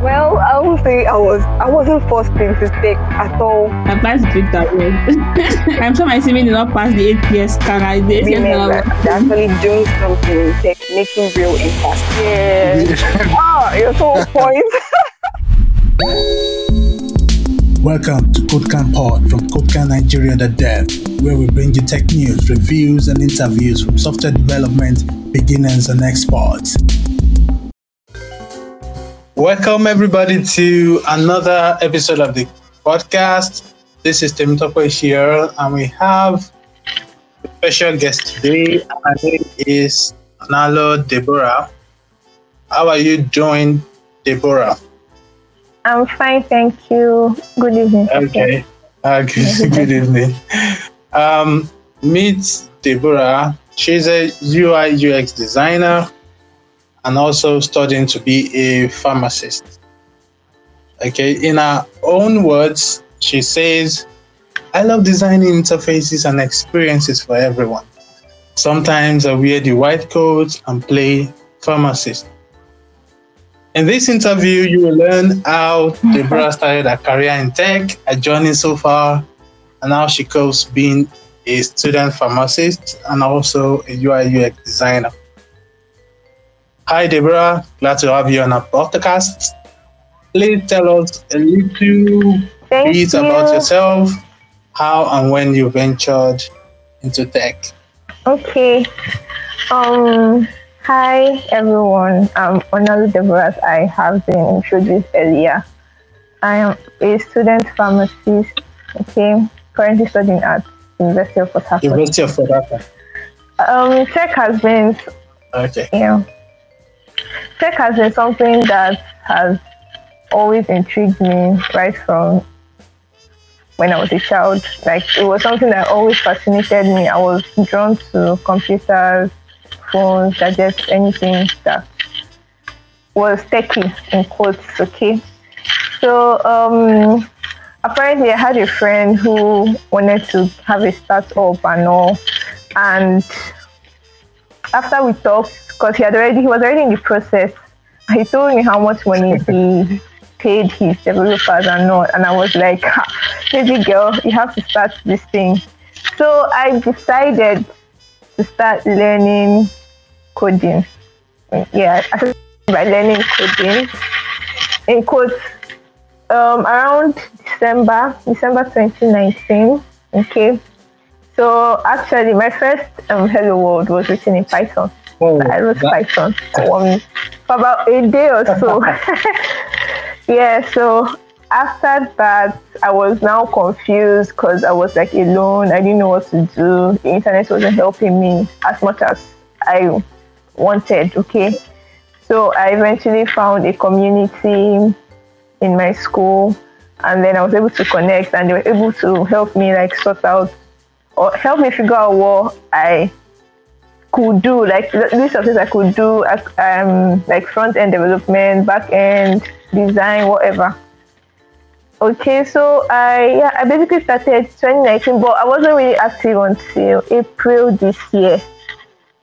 Well, I would say I was I wasn't forced into tech at all. I passed the Victor well. I'm sure my CV did not pass the ATS scan. I did Women are actually doing something in tech, making real impact. Yeah. ah, you're so on point. Welcome to CodeClan Pod from CodeClan Nigeria the Dev, where we bring you tech news, reviews, and interviews from software development beginners and experts. Welcome, everybody, to another episode of the podcast. This is Tim Tokwe here, and we have a special guest today. Her name is Nalo Deborah. How are you doing, Deborah? I'm fine, thank you. Good evening. Okay. Okay. Good evening. Um, meet Deborah. She's a UI UX designer and also studying to be a pharmacist. Okay, in her own words, she says, I love designing interfaces and experiences for everyone. Sometimes I wear the white coat and play pharmacist. In this interview, you will learn how Deborah started her career in tech, her journey so far, and how she copes being a student pharmacist and also a UI UX designer. Hi, Deborah. Glad to have you on our podcast. Please tell us a little Thank bit you. about yourself, how and when you ventured into tech. Okay. Um. Hi everyone. I'm Onalu Deborah. as I have been introduced earlier. I am a student pharmacist. Okay. Currently studying at University of Port Harcourt. University of Port Harcourt. Um, tech has been Okay. Yeah. Tech has been something that has always intrigued me right from when I was a child. Like it was something that always fascinated me. I was drawn to computers, phones, gadgets, anything that was techy in quotes, okay? So um apparently I had a friend who wanted to have a startup and all and after we talked, because he had already he was already in the process, he told me how much money he paid his developers and all, and I was like, "Ha, baby girl, you have to start this thing. So I decided to start learning coding. Yeah, by learning coding in quotes um, around December, December 2019. Okay. So actually, my first um, Hello World was written in Python. Oh, I wrote that- Python for, um, for about a day or so. yeah, so after that, I was now confused because I was like alone. I didn't know what to do. The internet wasn't helping me as much as I wanted. Okay, so I eventually found a community in my school, and then I was able to connect, and they were able to help me like sort out or help me figure out what I could do, like list of things I could do, um, like front end development, back end design, whatever. Okay, so I yeah, I basically started 2019, but I wasn't really active until April this year.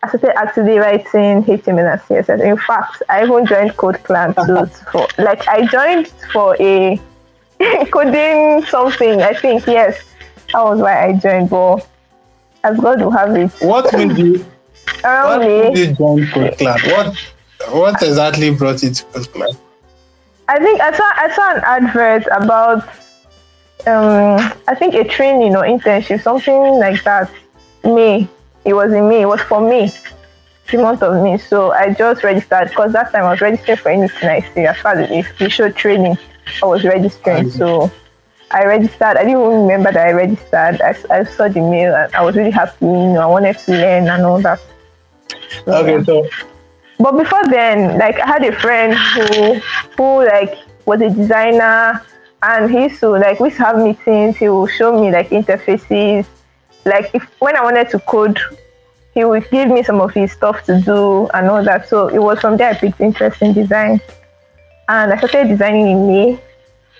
I started actively writing HTML and CSS. In fact, I even joined Code Clan too. For like, I joined for a coding something. I think yes, that was why I joined. But as God will have it, What made you around what made you join Clan? What what exactly brought you to Clan? I think I saw I saw an advert about um I think a training or internship, something like that. May. It was in May. It was for me. The month of me. So I just registered because that time I was registering for anything I see as far as the, the show training. I was registering. So I registered. I didn't even remember that I registered. I, I saw the mail and I was really happy. You know, I wanted to learn and all that. So. Okay, so But before then, like I had a friend who who like was a designer and he used to like we used to have meetings, he would show me like interfaces. Like if when I wanted to code, he would give me some of his stuff to do and all that. So it was from there I picked interest in design. And I started designing in May.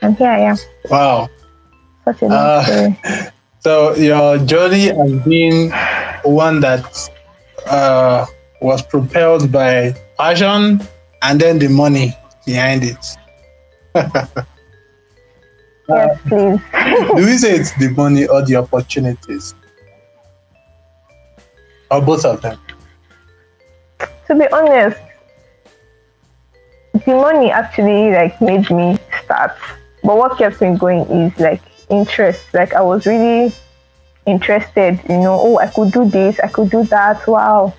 And here I am. wow. Such a long Uh. So your journey has been one that uh, was propelled by passion and then the money behind it. yes, please. Do we say it's the money or the opportunities? Or both of them? to be honest, the money actually like made me start. But what kept me going is like interest. Like I was really interested, you know, oh I could do this, I could do that. Wow.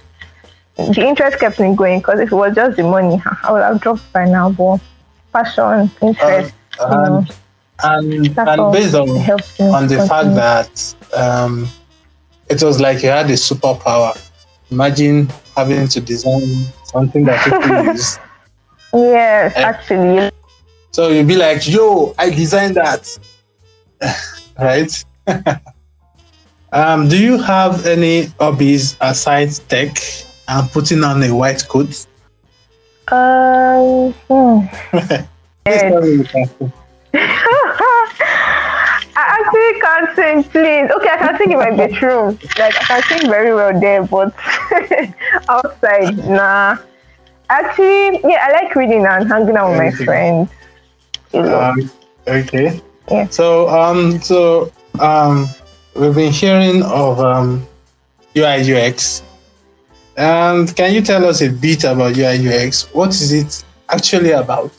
The interest kept me going because if it was just the money, I would have dropped by now. But passion, interest, Um, you know, and and, and based on on the fact that um, it was like you had a superpower. Imagine having to design something that you people use. Yes, Eh. actually, So you'd be like, yo, I designed that. right? um, do you have any hobbies aside tech and putting on a white coat? um, hmm. Please tell me you can. I actually can't sing, please. Okay, I can sing in my bedroom. Like I can sing very well there, but outside, nah. Actually, yeah, I like reading and hanging out with my friends. You know. Um, okay. Yeah. So um so um we've been hearing of um UI UX. And can you tell us a bit about UI UX? What is it actually about?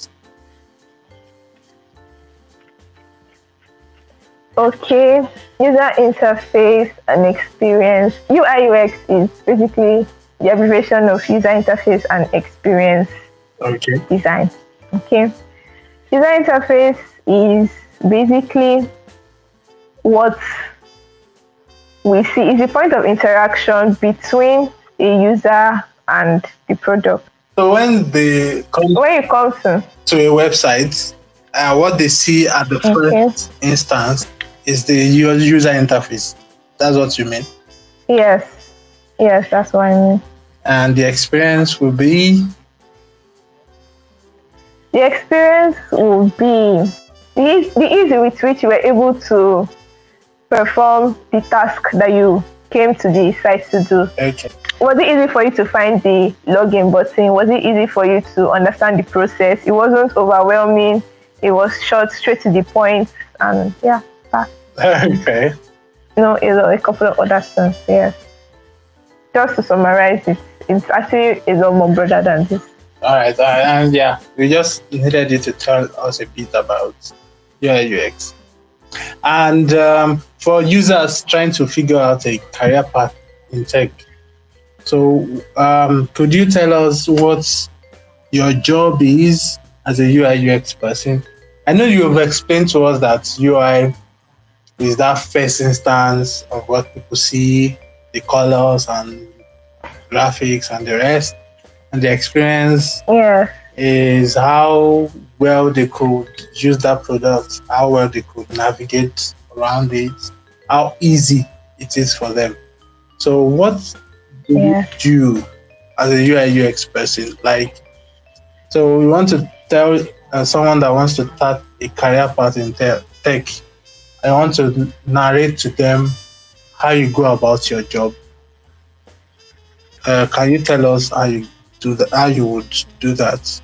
Okay, user interface and experience. UI UX is basically the abbreviation of user interface and experience Okay. design. Okay. User interface is basically what we see is the point of interaction between a user and the product. So when they come When you come to to a website, uh, what they see at the Okay. first instance is the user interface. That's what you mean. yes, yes, that's what I mean. And the experience will be The experience will be the, eas- the easy with which you were able to perform the task that you came to the site to do. okay. was it easy for you to find the login button? Was it easy for you to understand the process? It wasn't overwhelming. It was short, straight to the point, and yeah, that, okay. you know, a couple of other things. Yeah. Just to summarize it, it's actually a lot more broader than this. All right, all right, and yeah, we just needed you to tell us a bit about UI UX. And um, for users trying to figure out a career path in tech, so um, could you tell us what your job is as a UI UX person? I know you have explained to us that UI is that first instance of what people see, the colors and graphics and the rest and the experience Yeah, is how well they could use that product, how well they could navigate around it, how easy it is for them. So, what do Yeah. you do as a UI UX person? Like, so we want to tell uh, someone that wants to start a career path in te- tech, I want to narrate to them how you go about your job. Uh, can you tell us how you do that? How you would do that?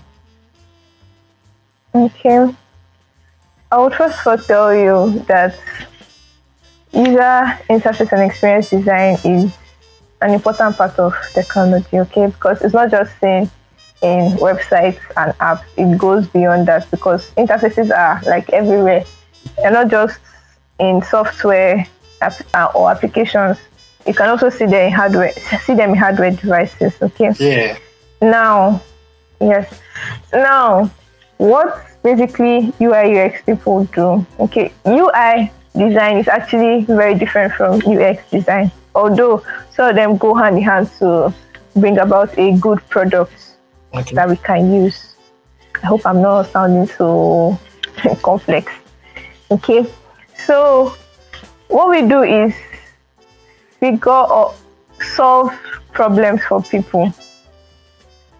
Okay. I would first of all tell you that user interface and experience design is an important part of technology, okay? Because it's not just seen in websites and apps, it goes beyond that because interfaces are like everywhere. They're not just in software uh, or applications. You can also see them in hardware, see them in hardware devices, okay? Yeah. Now, yes. Now, what basically UI UX people do? Okay, UI design is actually very different from UX design. Although some of them go hand in hand to bring about a good product Okay. that we can use. I hope I'm not sounding so complex. Okay, so what we do is figure or solve problems for people.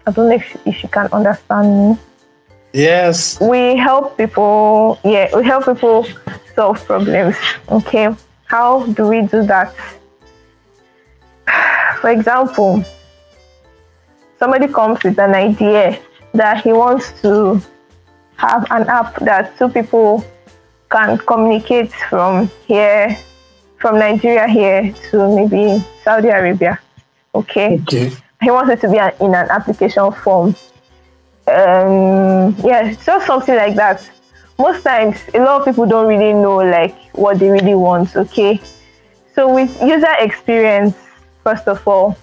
I don't know if, if you can understand me. Yes. We help people, yeah, we help people solve problems. Okay, how do we do that? For example, somebody comes with an idea that he wants to have an app that two people can communicate from here, from Nigeria here to maybe Saudi Arabia. Okay. Okay. He wants it to be an, in an application form. Um, yeah, just something like that. Most times, a lot of people don't really know like what they really want. Okay. So with user experience, first of all,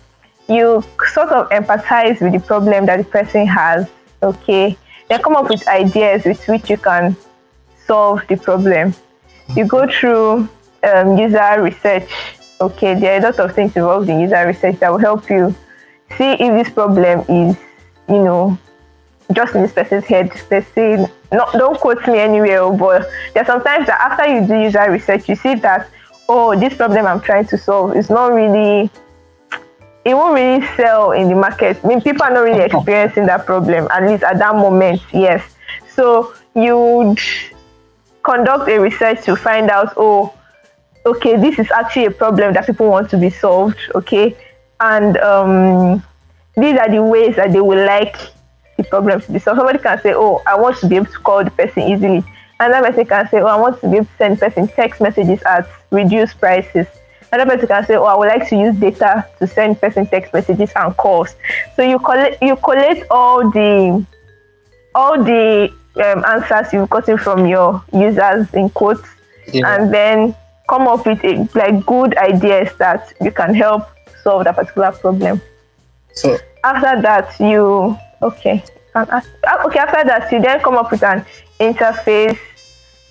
you sort of empathize with the problem that the person has. Okay. Then come up with ideas with which you can solve the problem. You go through um, user research. Okay, there are a lot of things involved in user research that will help you see if this problem is, you know, just in this person's head. Let's say, not, don't quote me anywhere, but there are sometimes that after you do user research, you see that, oh, this problem I'm trying to solve is not really it won't really sell in the market. I mean, people are not really experiencing that problem, at least at that moment, yes. So you would conduct a research to find out, oh, okay, this is actually a problem that people want to be solved, okay? And um, these are the ways that they would like the problem to be solved. Somebody can say, oh, I want to be able to call the person easily. Another person can say, oh, I want to be able to send person text messages at reduced prices Another person can say, "Oh, I would like to use data to send person text messages and calls." So you collect you collect all the all the um, answers you've gotten from your users in quotes, yeah. and then come up with a, like good ideas that you can help solve that particular problem. So after that, you okay. Okay, after that, you then come up with an interface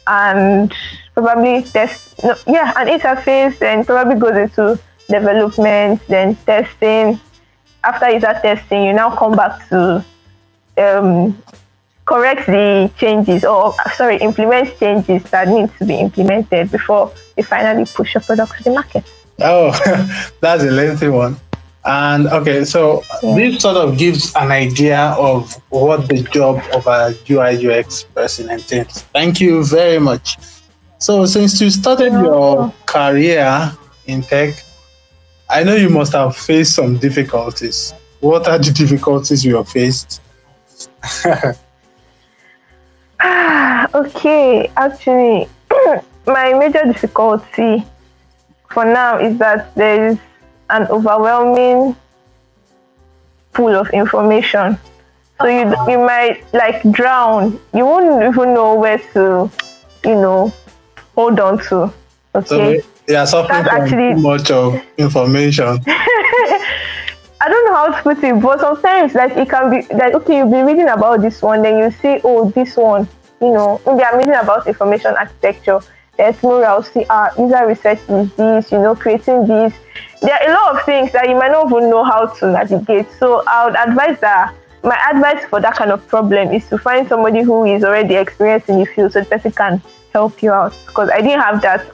and probably test no, yeah an interface and probably goes into development then testing. After user testing you now come back to um, correct the changes or sorry implement changes that need to be implemented before you finally push your product to the market. Oh that's a lengthy one and okay, so yeah. this sort of gives an idea of what the job of a UI UX person entails. Thank you very much. So, since you started your career in tech, I know you must have faced some difficulties. What are the difficulties you have faced? Ah, okay, actually, my major difficulty for now is that there is an overwhelming pool of information. So you uh-huh. you might like drown. You won't even know where to, you know, hold on to. Okay. So yeah, suffering from actually, too much of information. I don't know how to put it, but sometimes like it can be like okay, you've been reading about this one, then you see, oh, this one, you know, maybe I'm reading about information architecture. Then tomorrow I'll see, ah, user research is this, you know, creating this. There are a lot of things that you might not even know how to navigate. So I would advise that my advice for that kind of problem is to find somebody who is already experienced in the field so the person can help you out because I didn't have that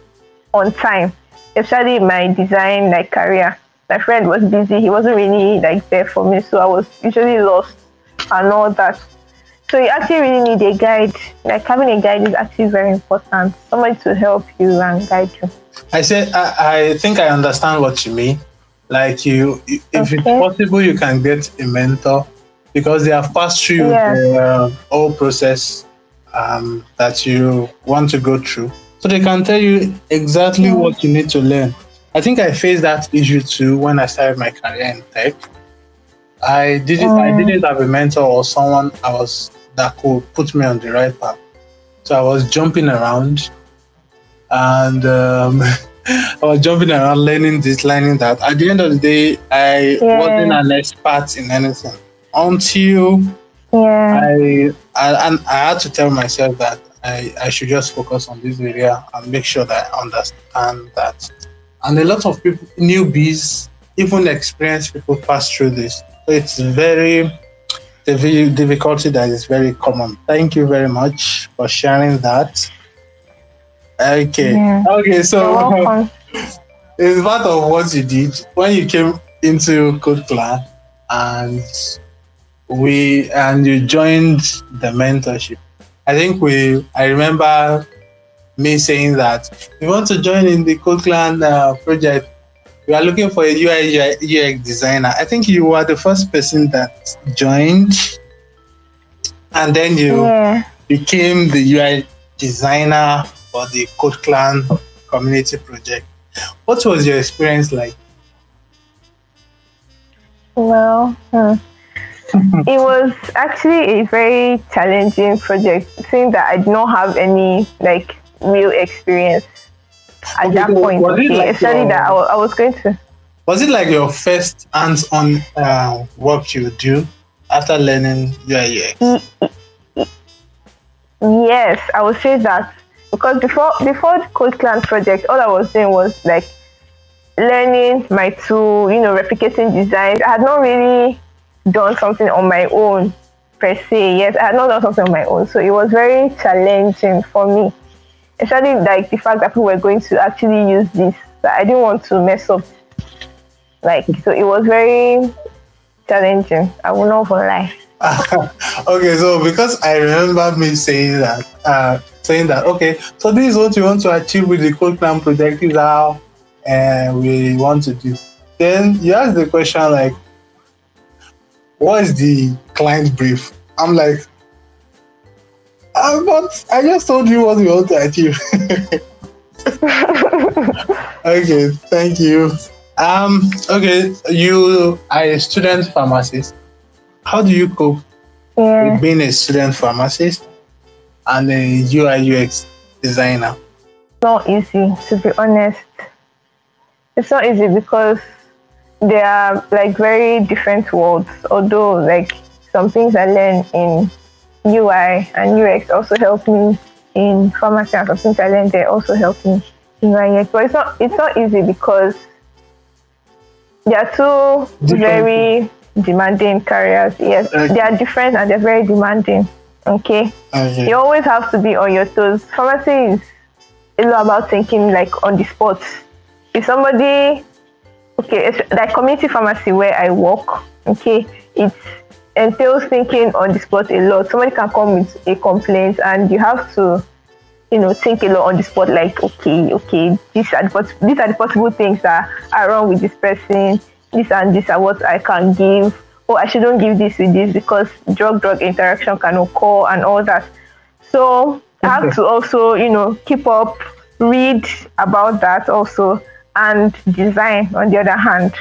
on time, especially in my design like career. My friend was busy; he wasn't really like there for me, so I was usually lost and all that. So you actually really need a guide. Like having a guide is actually very important. Somebody to help you and guide you. I said I, I think I understand what you mean. Like you, if okay. it's possible, you can get a mentor because they have passed through yeah. the uh, whole process um, that you want to go through. So they can tell you exactly mm. what you need to learn. I think I faced that issue too when I started my career in tech. I didn't mm. I didn't have a mentor or someone I was that could put me on the right path. So I was jumping around and um, I was jumping around learning this, learning that. At the end of the day, I yeah. wasn't an expert in anything until yeah. I, I and I had to tell myself that I, I should just focus on this area and make sure that I understand that. And a lot of people, newbies, even experienced people pass through this. So it's very the difficulty that is very common. Thank you very much for sharing that. Okay. Yeah. Okay, so it's part of what you did when you came into Code Clan and we and you joined the mentorship. I think we I remember me saying that we want to join in the Code Clan uh, project. We are looking for a UI UX designer. I think you were the first person that joined, and then you yeah. became the UI designer for the Code Clan community project. What was your experience like? Well, hmm. it was actually a very challenging project, seeing that I did not have any like real experience at that point. was it Okay, like eh, especially your- that I I was going to. Was it like your first hands-on uh, work you do after learning UI UX? Mm, mm, mm. Yes, I would say that because before before the Code Clan project, all I was doing was like learning my tool, you know, replicating designs. I had not really done something on my own per se. Yes, I had not done something on my own, so it was very challenging for me. Especially like the fact that we were going to actually use this. I didn't want to mess up. Like so, it was very challenging. I will not lie. okay, so because I remember me saying that, uh, saying that, okay, so this is what you want to achieve with the Code Clan project, is how uh, we want to do. Then you ask the question like, what is the client brief? I'm like, uh, but I just told you what we want to achieve. okay, thank you. Um, okay, you are a student pharmacist. How do you cope Yeah. with being a student pharmacist and a UI UX designer? not easy to be honest it's not easy because they are like very different worlds although like some things i learn in ui and ux also help me in pharmacy and things i learned there also help me in ui UX. but it's not it's not easy because they are two Different. very demanding careers yes Okay. they are different and they're very demanding okay Okay. you always have to be on your toes. Pharmacy is a lot about thinking like on the spot. If somebody, okay, it's like community pharmacy where I work, okay, it entails thinking on the spot a lot. Somebody can come with a complaint and you have to, you know, think a lot on the spot. Like, okay, okay, these are the these are the possible things that are wrong with this person. This and this are what I can give. Oh, I shouldn't give this with this because drug-drug interaction can occur and all that. So I have Okay. to also, you know, keep up, read about that also, and design on the other hand.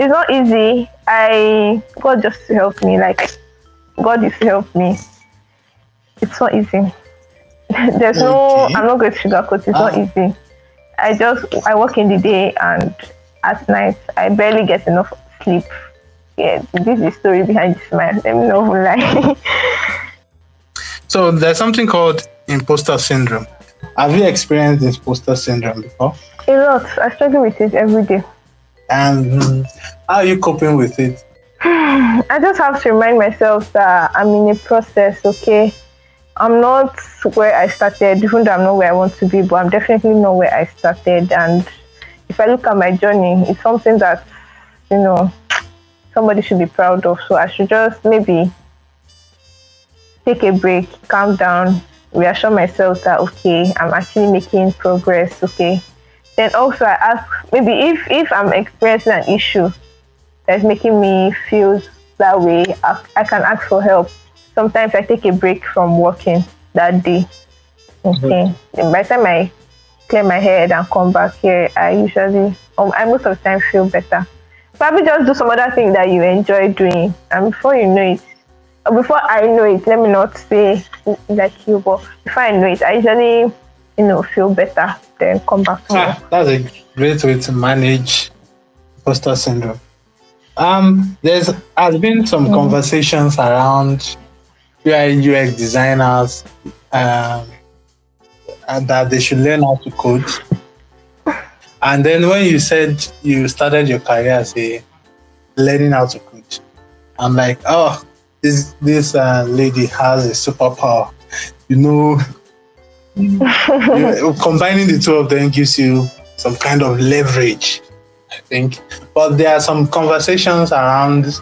It's not easy. I God just to help me, like God is to help me. It's not easy. There's no I'm not going to sugarcoat, it's not Ah. easy. I just I work in the day and at night I barely get enough sleep. Yeah, this is the story behind this man. Let me know who lie. So there's something called imposter syndrome. Have you experienced imposter syndrome before? A lot. I struggle with it every day. And mm, how are you coping with it? I just have to remind myself that I'm in a process, okay? I'm not where I started, even though I'm not where I want to be, but I'm definitely not where I started. And if I look at my journey, it's something that, you know, somebody should be proud of. So I should just maybe take a break, calm down, reassure myself that, okay, I'm actually making progress, okay? Then also I ask, maybe if, if I'm experiencing an issue, that's making me feel that way, I, I can ask for help. Sometimes I take a break from working that day. Okay. Then by the time I clear my head and come back here, I usually, um, I most of the time feel better. Probably just do some other thing that you enjoy doing, and before you know it, before I know it, let me not say like you, but before I know it, I usually, you know, feel better. Then come back to. Ah, that's a great way to manage imposter syndrome. Um, there's has been some conversations around UI UX designers um, and that they should learn how to code. And then when you said you started your career as a learning how to code, I'm like, oh, this this uh, lady has a superpower. You know, combining the two of them gives you some kind of leverage, I think. But there are some conversations around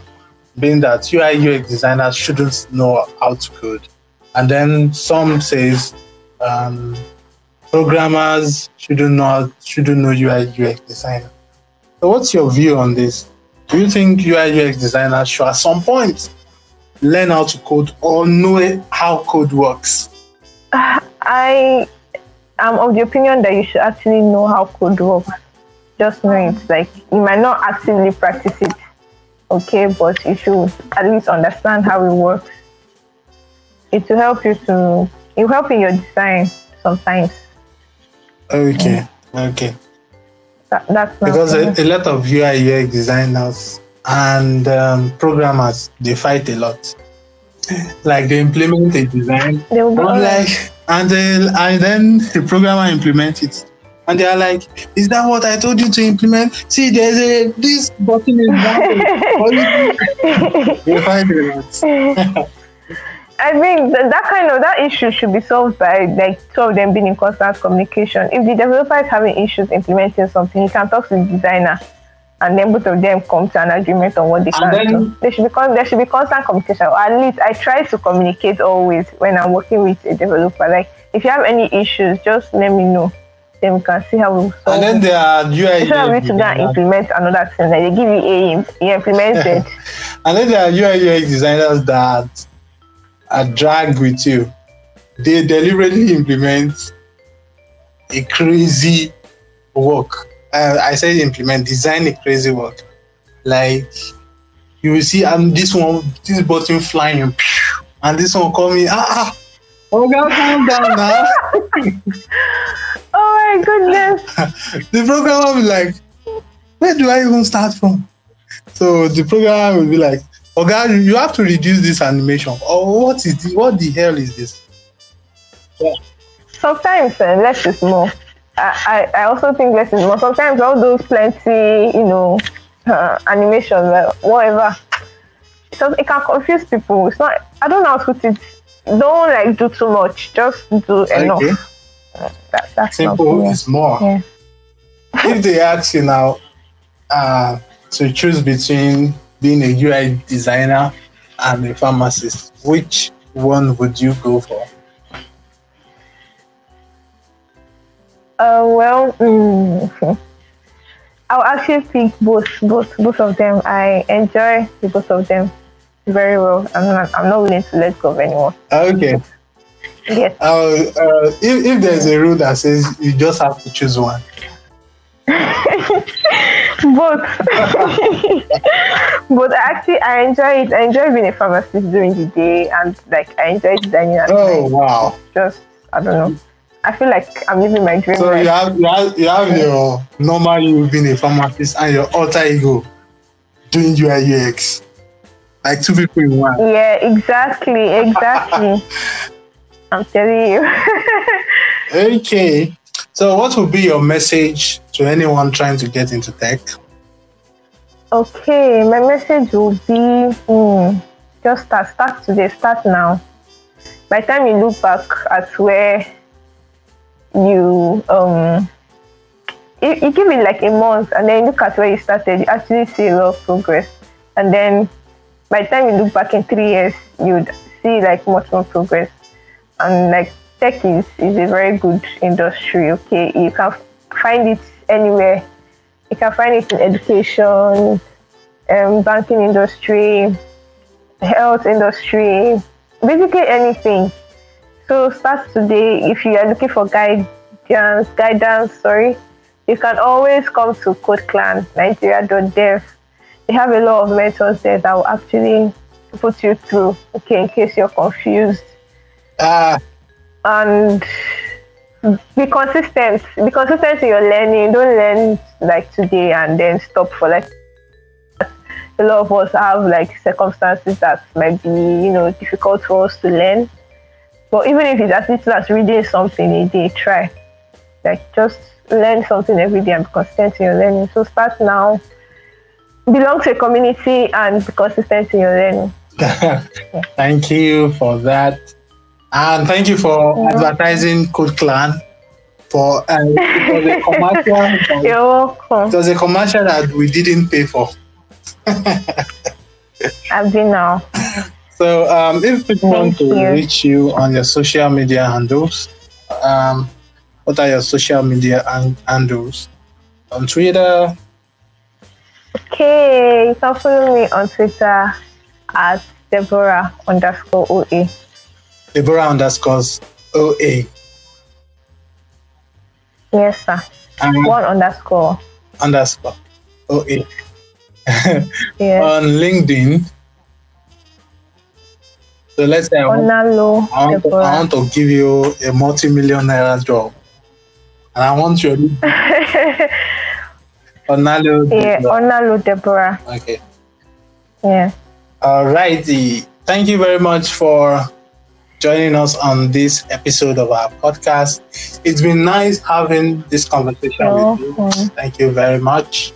being that UI UX designers shouldn't know how to code, and then some says um, programmers shouldn't know shouldn't know UI UX design. So, what's your view on this? Do you think UI UX designers should at some point learn how to code or know how code works? I am of the opinion that you should actually know how code works. Just know it. Like you might not actively practice it, okay, but you should at least understand how it works. It will help you to it will help in your design sometimes. Okay, okay. That, that's Because a, a lot of UI UX designers and um, programmers they fight a lot. Like they implement a design, They will be I'm like, and then and then the programmer implements it, and they are like, "Is that what I told you to implement? See, there's a this button is down. All you do- They fight a lot. I think that, that kind of that issue should be solved by like two of them being in constant communication. If the developer is having issues implementing something, he can talk to the designer, and then both of them come to an agreement on what they And can then- do. There should be con- there should be constant communication. Or at least I try to communicate always when I'm working with a developer. Like if you have any issues, just let me know. Then we can see how we solve. And then it. there are UI Instead of you to go and implement another thing, like they give you a you implemented. And then there are UI UX designers that are dragged with you. They deliberately implement a crazy work. Uh, I say implement, design a crazy work. Like you will see, and this one, this button flying, and this one coming. Ah, ah, oh God, calm down now. oh my goodness! the program will be like, where do I even start from? So the program will be like, oh god you have to reduce this animation. Or what is? What the hell is this? yeah. sometimes uh, less is more. I, I, also think less is more. Sometimes all those plenty, you know, uh, animations, uh, whatever, so it can confuse people. It's not. I don't know how to put it. Don't like do too much. Just do enough. That, that's Simple is more. Yeah. if they ask you now uh, to choose between being a UI designer and a pharmacist, which one would you go for? Uh, well, mm, I'll actually pick both, both, both of them. I enjoy the both of them very well. I'm not, I'm not willing to let go of anyone. Okay. Yes. Uh, uh, if, if there's a rule that says you just have to choose one, both. but actually, I enjoy it. I enjoy being a pharmacist during the day, and like I enjoy designing at oh night. wow! Just I don't know. I feel like I'm living my dream. So life. you have, you have you have your normal you being a pharmacist and your alter ego doing UI UX, like two people in one. Yeah, exactly, exactly. I'm telling you. Okay. So what would be your message to anyone trying to get into tech? Okay, my message will be hmm, just start, start today, start now. By the time you look back at where you um you, you give it like a month and then look at where you started, you actually see a lot of progress. And then by the time you look back in three years, you'd see like much more progress. And like tech is, is a very good industry, okay? You can find it anywhere you can find it in education, um, banking industry, health industry, basically anything. So start today. If you are looking for guidance, guidance, sorry, you can always come to Code Clan Nigeria.dev. They have a lot of mentors there that will actually put you through. Okay, in case you're confused Ah, and be consistent. Be consistent in your learning. Don't learn like today and then stop for like. A lot of us have like circumstances that might be, you know, difficult for us to learn. But even if it's as little as reading something a day, try. Like just learn something every day and be consistent in your learning. So start now. Belong to a community and be consistent in your learning. thank you for that, and thank you for Yeah. advertising Code Clan for uh, it was a commercial. You're welcome. It was a commercial that we didn't pay for. I've been now. So, um, if people want to reach you on your social media handles, um, what are your social media han- handles? On Twitter, Okay, you can follow me on Twitter at Deborah underscore OA. Deborah underscores OA. Yes, sir. And One underscore. underscore OA. Yes. On LinkedIn. So let's say I want, I want, to, I want to give you a multi-million naira job. And I want your Onalo. yeah, Onalo Deborah. Okay. Yeah. Alrighty. Thank you very much for joining us on this episode of our podcast. It's been nice having this conversation with you. Thank you very much.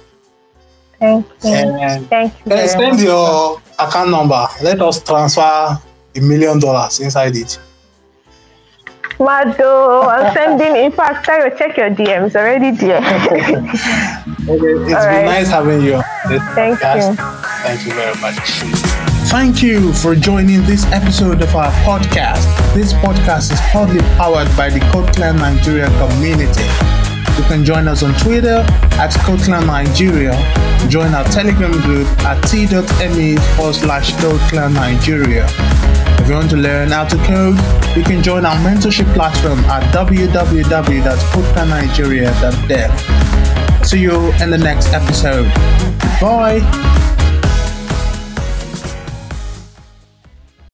Thank you. And Thank you. send much. your account number. Let us transfer a million dollars inside it. Mado, I'm sending. In fact, I will check your DMs already there. Okay. It's All been right. nice having you Thank podcast. you. Thank you very much. Thank you for joining this episode of our podcast. This podcast is proudly powered by the Codeclan Nigeria community. You can join us on Twitter at Codeclan Nigeria. Join our Telegram group at t.me forward slash Codeclan Nigeria. If you want to learn how to code, you can join our mentorship platform at www.codeclannigeria.dev. See you in the next episode. Bye.